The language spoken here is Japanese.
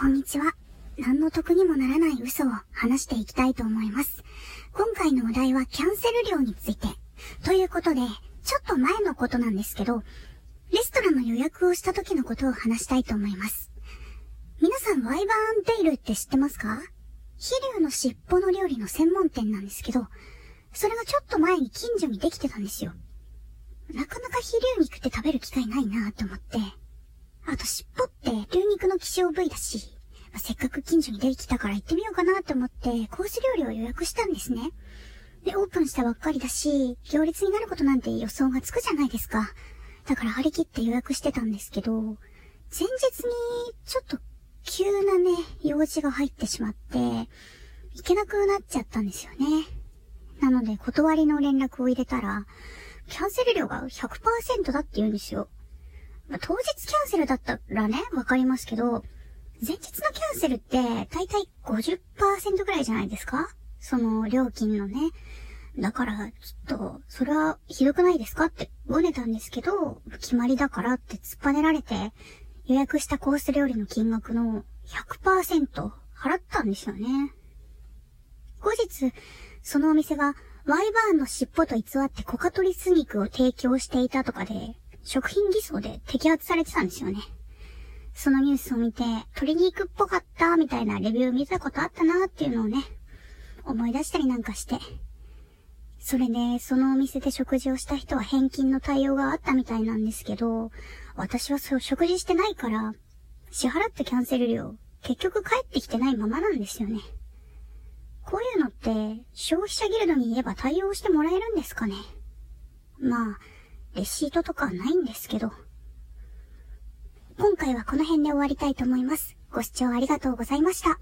こんにちは。何の得にもならない嘘を話していきたいと思います。今回のお題はキャンセル料について。ということで、ちょっと前のことなんですけど、レストランの予約をした時のことを話したいと思います。皆さんワイバーンテイルって知ってますか？飛竜の尻尾の料理の専門店なんですけど、それがちょっと前に近所にできてたんですよ。なかなか飛竜肉って食べる機会ないなぁと思って。あと尻希少部位だし、まあ、せっかく近所にできたから行ってみようかなと思ってコース料理を予約したんですね。で、オープンしたばっかりだし、行列になることなんて予想がつくじゃないですか。だから張り切って予約してたんですけど、前日にちょっと急なね、用事が入ってしまって、行けなくなっちゃったんですよね。なので、断りの連絡を入れたら、キャンセル料が100%だって言うんですよ。まあ、当日キャンセルだったらね、わかりますけど、前日のキャンセルって、だいたい50%ぐらいじゃないですか？その、料金のね。だから、ちょっと、それはひどくないですか？ってごねたんですけど、決まりだからって突っぱねられて、予約したコース料理の金額の100%払ったんですよね。後日、そのお店がワイバーンの尻尾と偽ってコカトリス肉を提供していたとかで、食品偽装で摘発されてたんですよね。そのニュースを見て、鶏肉っぽかったみたいなレビュー見たことあったなっていうのをね、思い出したりなんかして。それで、そのお店で食事をした人は返金の対応があったみたいなんですけど、私はそう食事してないから、支払ったキャンセル料、結局帰ってきてないままなんですよね。こういうのって、消費者ギルドに言えば対応してもらえるんですかね。まあ、レシートとかはないんですけど。今回はこの辺で終わりたいと思います。ご視聴ありがとうございました。